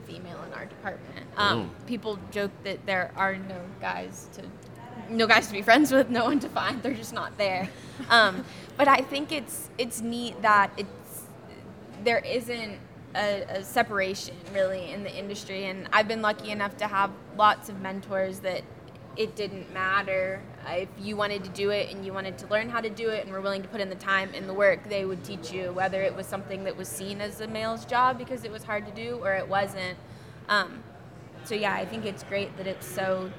female in our department. Um, People joke that there are no guys to no guys to be friends with, no one to find. They're just not there. (laughs) Um, but I think it's it's neat that it's there isn't a, a separation really in the industry, and I've been lucky enough to have lots of mentors that it didn't matter if you wanted to do it and you wanted to learn how to do it and were willing to put in the time and the work they would teach you whether it was something that was seen as a male's job because it was hard to do or it wasn't um, so yeah i think it's great that it's so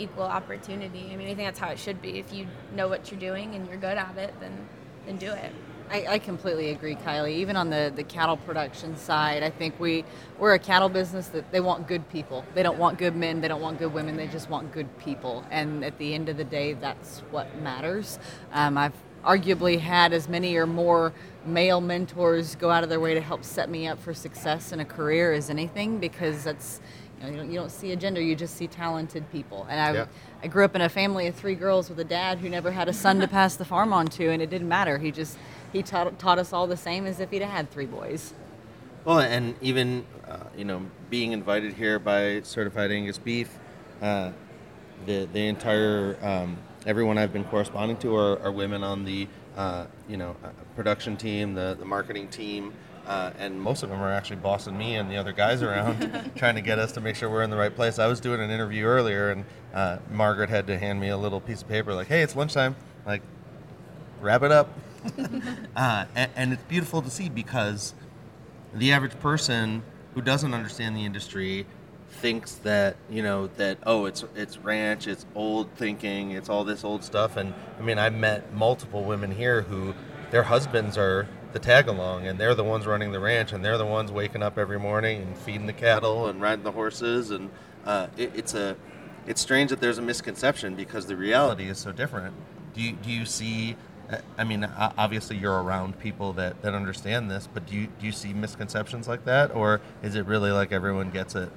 equal opportunity. I mean, I think that's how it should be. If you know what you're doing and you're good at it, then then do it. I, I, completely agree, Kylie. Even on the, the cattle production side, I think we we're a cattle business that they want good people. They don't want good men. They don't want good women. They just want good people. And at the end of the day, that's what matters. Um, I've arguably had as many or more male mentors go out of their way to help set me up for success in a career as anything because that's you, know, you, don't, you don't see a gender you just see talented people and I, Yeah. I grew up in a family of three girls with a dad who never had a son to (laughs) pass the farm on to and it didn't matter he just he taught, taught us all the same as if he'd had three boys Well, and even uh, you know being invited here by Certified Angus Beef, uh, the the entire um, everyone I've been corresponding to are, are women on the uh, you know uh, production team, the the marketing team. Uh, and most of them are actually bossing me and the other guys around, (laughs) trying to get us to make sure we're in the right place. I was doing an interview earlier, and uh, Margaret had to hand me a little piece of paper, like, "Hey, it's lunchtime. Like, wrap it up." (laughs) uh, and, and it's beautiful to see because the average person who doesn't understand the industry thinks that you know that oh it's it's ranch it's old thinking it's all this old stuff. And i mean i've met multiple women here who their husbands are the tag along and they're the ones running the ranch and they're the ones waking up every morning and feeding the cattle and riding the horses. And uh, it, it's a it's strange that there's a misconception because the reality is so different. Do you do you see I mean, obviously you're around people that, that understand this, but do you do you see misconceptions like that, or is it really like everyone gets it?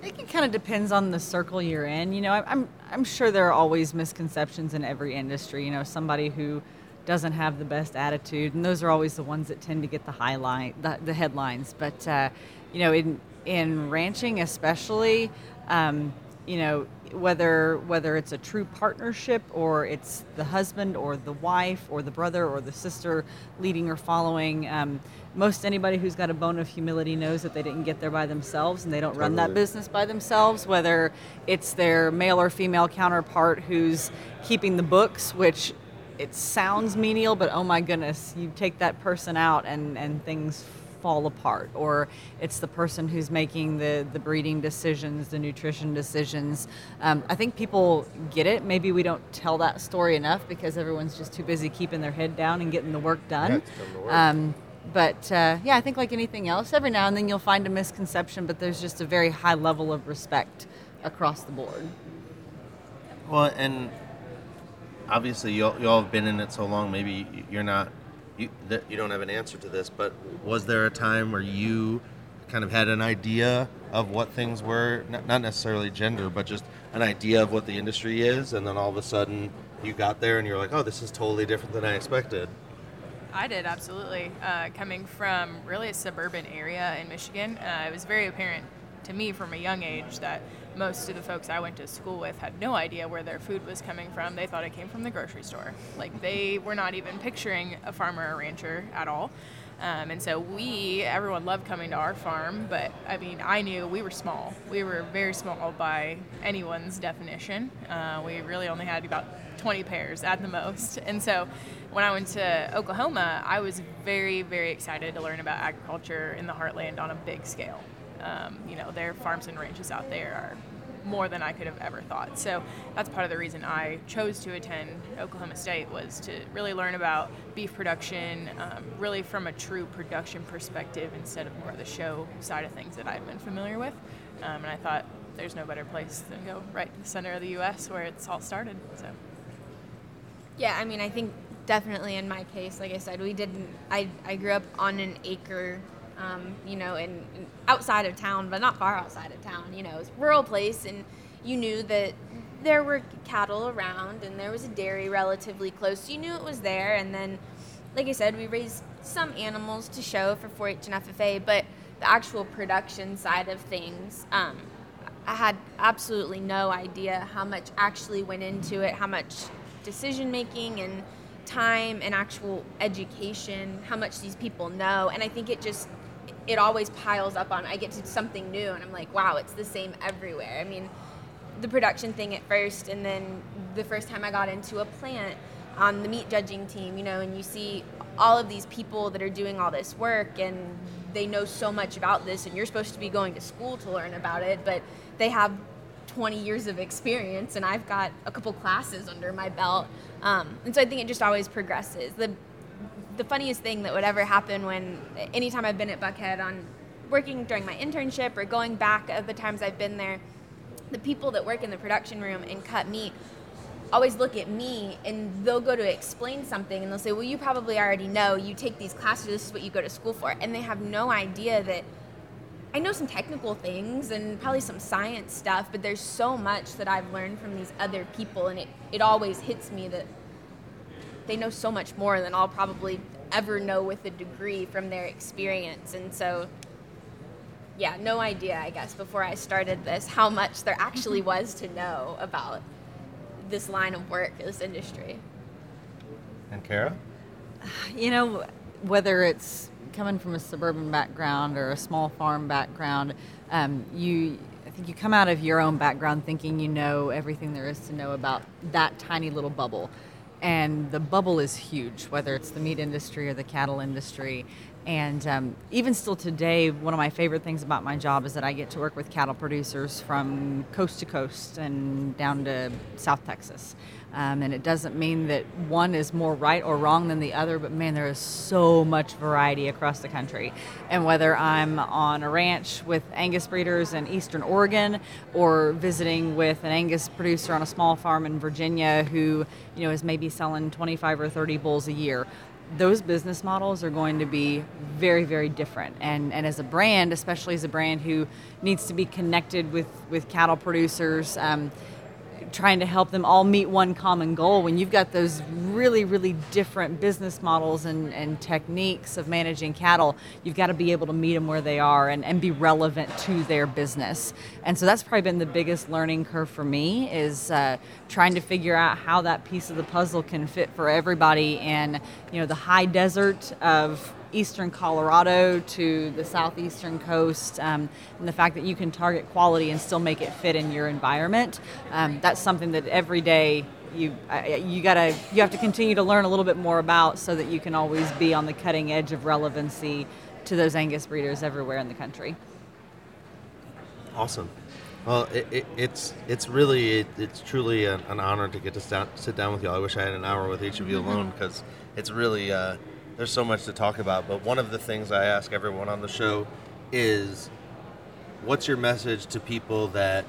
I think it kind of depends on the circle you're in. You know, I'm I'm sure there are always misconceptions in every industry. You know, somebody who doesn't have the best attitude, and those are always the ones that tend to get the highlight, the, the headlines. But uh, you know, in in ranching especially, um, you know, whether whether it's a true partnership or it's the husband or the wife or the brother or the sister leading or following. Um, most anybody who's got a bone of humility knows that they didn't get there by themselves and they don't run that business by themselves, whether it's their male or female counterpart who's keeping the books, which it sounds menial, but oh my goodness, you take that person out and, and things fall apart. Or it's the person who's making the, the breeding decisions, the nutrition decisions. Um, I think people get it. Maybe we don't tell that story enough because everyone's just too busy keeping their head down and getting the work done. Yeah, the. Um, but uh, yeah, I think like anything else, every now and then you'll find a misconception, but there's just a very high level of respect across the board. Well, and obviously y'all, y'all have been in it so long. Maybe you're not you that you don't have an answer to this, but was there a time where you kind of had an idea of what things were, not, necessarily gender, but just an idea of what the industry is, and then all of a sudden you got there and you're like, oh, this is totally different than I expected. I did absolutely. Uh, coming from really a suburban area in Michigan, uh, it was very apparent to me from a young age that most of the folks I went to school with had no idea where their food was coming from. They thought it came from the grocery store. Like they were not even picturing a farmer or rancher at all. Um, and so we, everyone loved coming to our farm, but I mean, I knew we were small. We were very small by anyone's definition. Uh, we really only had about 20 pairs at the most. And so when I went to Oklahoma, I was very, very excited to learn about agriculture in the heartland on a big scale. Um, you know, their farms and ranches out there are more than I could have ever thought. So that's part of the reason I chose to attend Oklahoma State was to really learn about beef production, um, really from a true production perspective instead of more of the show side of things that I've been familiar with. Um, and I thought there's no better place than go right to the center of the U.S. where it's all started. So. Yeah, I mean, I think definitely in my case, like I said, we didn't. I I grew up on an acre, um, you know, in outside of town, but not far outside of town. You know, it's rural place, and you knew that there were cattle around, and there was a dairy relatively close. You knew it was there, and then, like I said, we raised some animals to show for 4-H and FFA, but the actual production side of things. Um, I had absolutely no idea how much actually went into it, how much decision making and time and actual education, how much these people know. And I think it just, it always piles up on, I get to something new and I'm like, wow, it's the same everywhere. I mean, the production thing at first, and then the first time I got into a plant on the meat judging team, you know, and you see all of these people that are doing all this work and they know so much about this, and you're supposed to be going to school to learn about it, but they have 20 years of experience and I've got a couple classes under my belt. Um, and so I think it just always progresses. The the funniest thing that would ever happen when anytime I've been at Buckhead on working during my internship or going back of the times I've been there, the people that work in the production room and cut meat always look at me and they'll go to explain something and they'll say, Well, you probably already know, you take these classes, this is what you go to school for. And they have no idea that I know some technical things and probably some science stuff, but there's so much that I've learned from these other people, and it, it always hits me that they know so much more than I'll probably ever know with a degree from their experience. And so, yeah, no idea, I guess, before I started this, how much there actually (laughs) was to know about this line of work, this industry. And Kara? You know, whether it's coming from a suburban background or a small farm background, um, you I think you come out of your own background thinking you know everything there is to know about that tiny little bubble. And the bubble is huge, whether it's the meat industry or the cattle industry. And um, even still today, one of my favorite things about my job is that I get to work with cattle producers from coast to coast and down to South Texas. Um, and it doesn't mean that one is more right or wrong than the other, but man, there is so much variety across the country. And whether I'm on a ranch with Angus breeders in eastern Oregon or visiting with an Angus producer on a small farm in Virginia who, you know, is maybe selling 25 or 30 bulls a year, those business models are going to be very very different and and as a brand especially as a brand who needs to be connected with with cattle producers um, trying to help them all meet one common goal when you've got those really really different business models and, and techniques of managing cattle you've got to be able to meet them where they are and, and be relevant to their business. And so that's probably been the biggest learning curve for me is uh, trying to figure out how that piece of the puzzle can fit for everybody in you know the high desert of eastern Colorado to the southeastern coast, um, and the fact that you can target quality and still make it fit in your environment. Um, that's something that every day you you gotta you have to continue to learn a little bit more about so that you can always be on the cutting edge of relevancy to those Angus breeders everywhere in the country. Awesome. Well, it, it, it's it's really it, it's truly an, an, honor to get to st- sit down with you. All I wish I had an hour with each of you mm-hmm. (laughs) alone because it's really. Uh, there's so much to talk about. But one of the things I ask everyone on the show is, what's your message to people that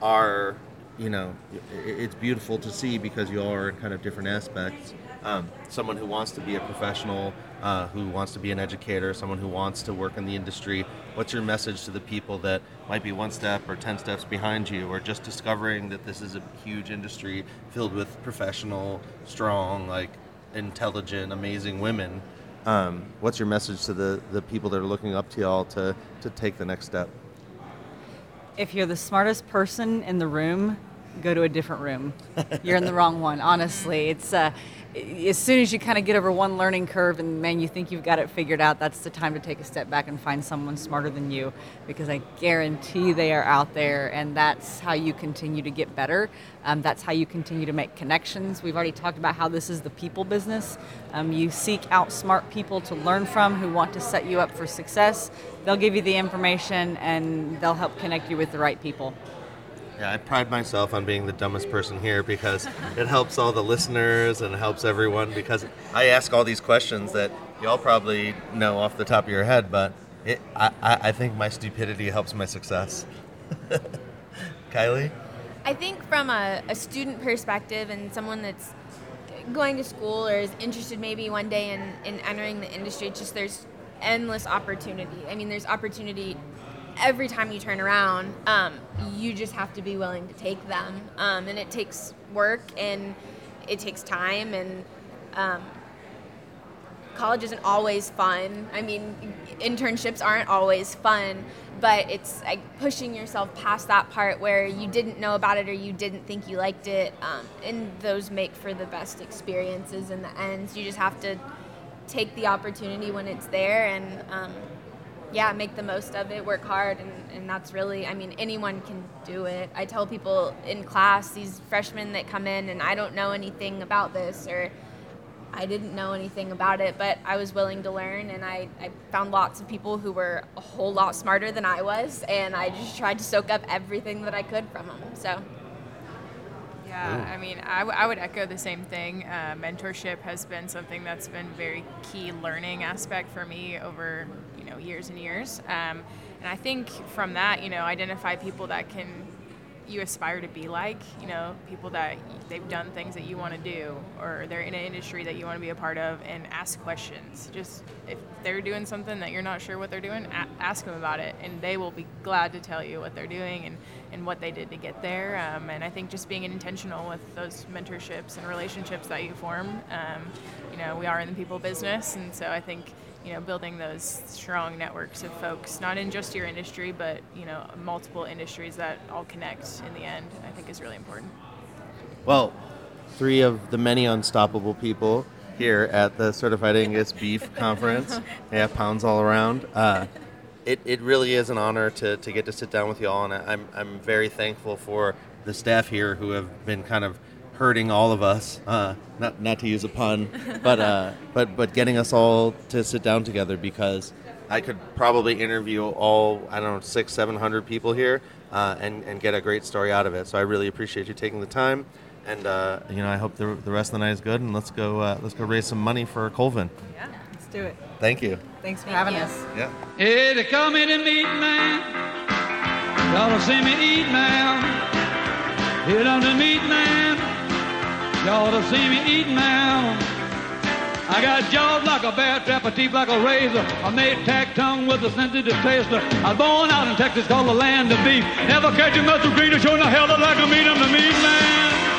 are, you know, it's beautiful to see because you all are in kind of different aspects. Um, someone who wants to be a professional, uh, who wants to be an educator, someone who wants to work in the industry. What's your message to the people that might be one step or 10 steps behind you, or just discovering that this is a huge industry filled with professional, strong, like intelligent, amazing women. Um, what's your message to the, the people that are looking up to y'all to, to take the next step? If you're the smartest person in the room, go to a different room. You're in the wrong one, honestly. It's uh, as soon as you kind of get over one learning curve and man, you think you've got it figured out, that's the time to take a step back and find someone smarter than you because I guarantee they are out there and that's how you continue to get better. Um, that's how you continue to make connections. We've already talked about how this is the people business. Um, you seek out smart people to learn from who want to set you up for success. They'll give you the information and they'll help connect you with the right people. Yeah, I pride myself on being the dumbest person here because it helps all the listeners and helps everyone because I ask all these questions that y'all probably know off the top of your head, but it, I, I think my stupidity helps my success. (laughs) Kylie? I think from a, a student perspective and someone that's going to school or is interested maybe one day in, in entering the industry, just there's endless opportunity. I mean, there's opportunity every time you turn around, um, you just have to be willing to take them. Um, and it takes work and it takes time and um, college isn't always fun. I mean, internships aren't always fun, but it's like pushing yourself past that part where you didn't know about it or you didn't think you liked it. Um, and those make for the best experiences in the end. So you just have to take the opportunity when it's there and um, yeah, make the most of it, work hard, and, and that's really, I mean, anyone can do it. I tell people in class, these freshmen that come in and I don't know anything about this, or I didn't know anything about it, but I was willing to learn, and I, I found lots of people who were a whole lot smarter than I was, and I just tried to soak up everything that I could from them. So. Yeah, I mean, I, w- I would echo the same thing. Uh, mentorship has been something that's been very key learning aspect for me over you know years and years. Um, and I think from that, you know, identify people that can you aspire to be like, you know, people that they've done things that you want to do or they're in an industry that you want to be a part of and ask questions. Just if they're doing something that you're not sure what they're doing, a- ask them about it and they will be glad to tell you what they're doing and, and what they did to get there. Um, and I think just being intentional with those mentorships and relationships that you form, um, you know, we are in the people business. And so I think you know, building those strong networks of folks, not in just your industry, but you know, multiple industries that all connect in the end, I think is really important. Well, three of the many unstoppable people here at the Certified Angus Beef (laughs) Conference. Yeah, pounds all around. Uh, it, it really is an honor to, to get to sit down with you all, and I'm, I'm very thankful for the staff here who have been kind of herding all of us. Uh, not not to use a pun, but uh, (laughs) but but getting us all to sit down together because I could probably interview all I don't know six seven hundred people here uh, and and get a great story out of it. So I really appreciate you taking the time. And uh, you know, I hope the, the rest of the night is good. And let's go uh, let's go raise some money for Colvin. Yeah, let's do it. Thank you. Thanks for Thank having you. us. Yeah. Hey, they call me the meat man. Y'all see me eat now. Hit on the meat man. Y'all to see me eat now. I got jaws like a bear trap, a teeth like a razor. I made tack tongue with a sensitive taster. I was born out in Texas, called the land of beef. Never catch a muscle green or showing a hell of like a meat. I'm the meat man.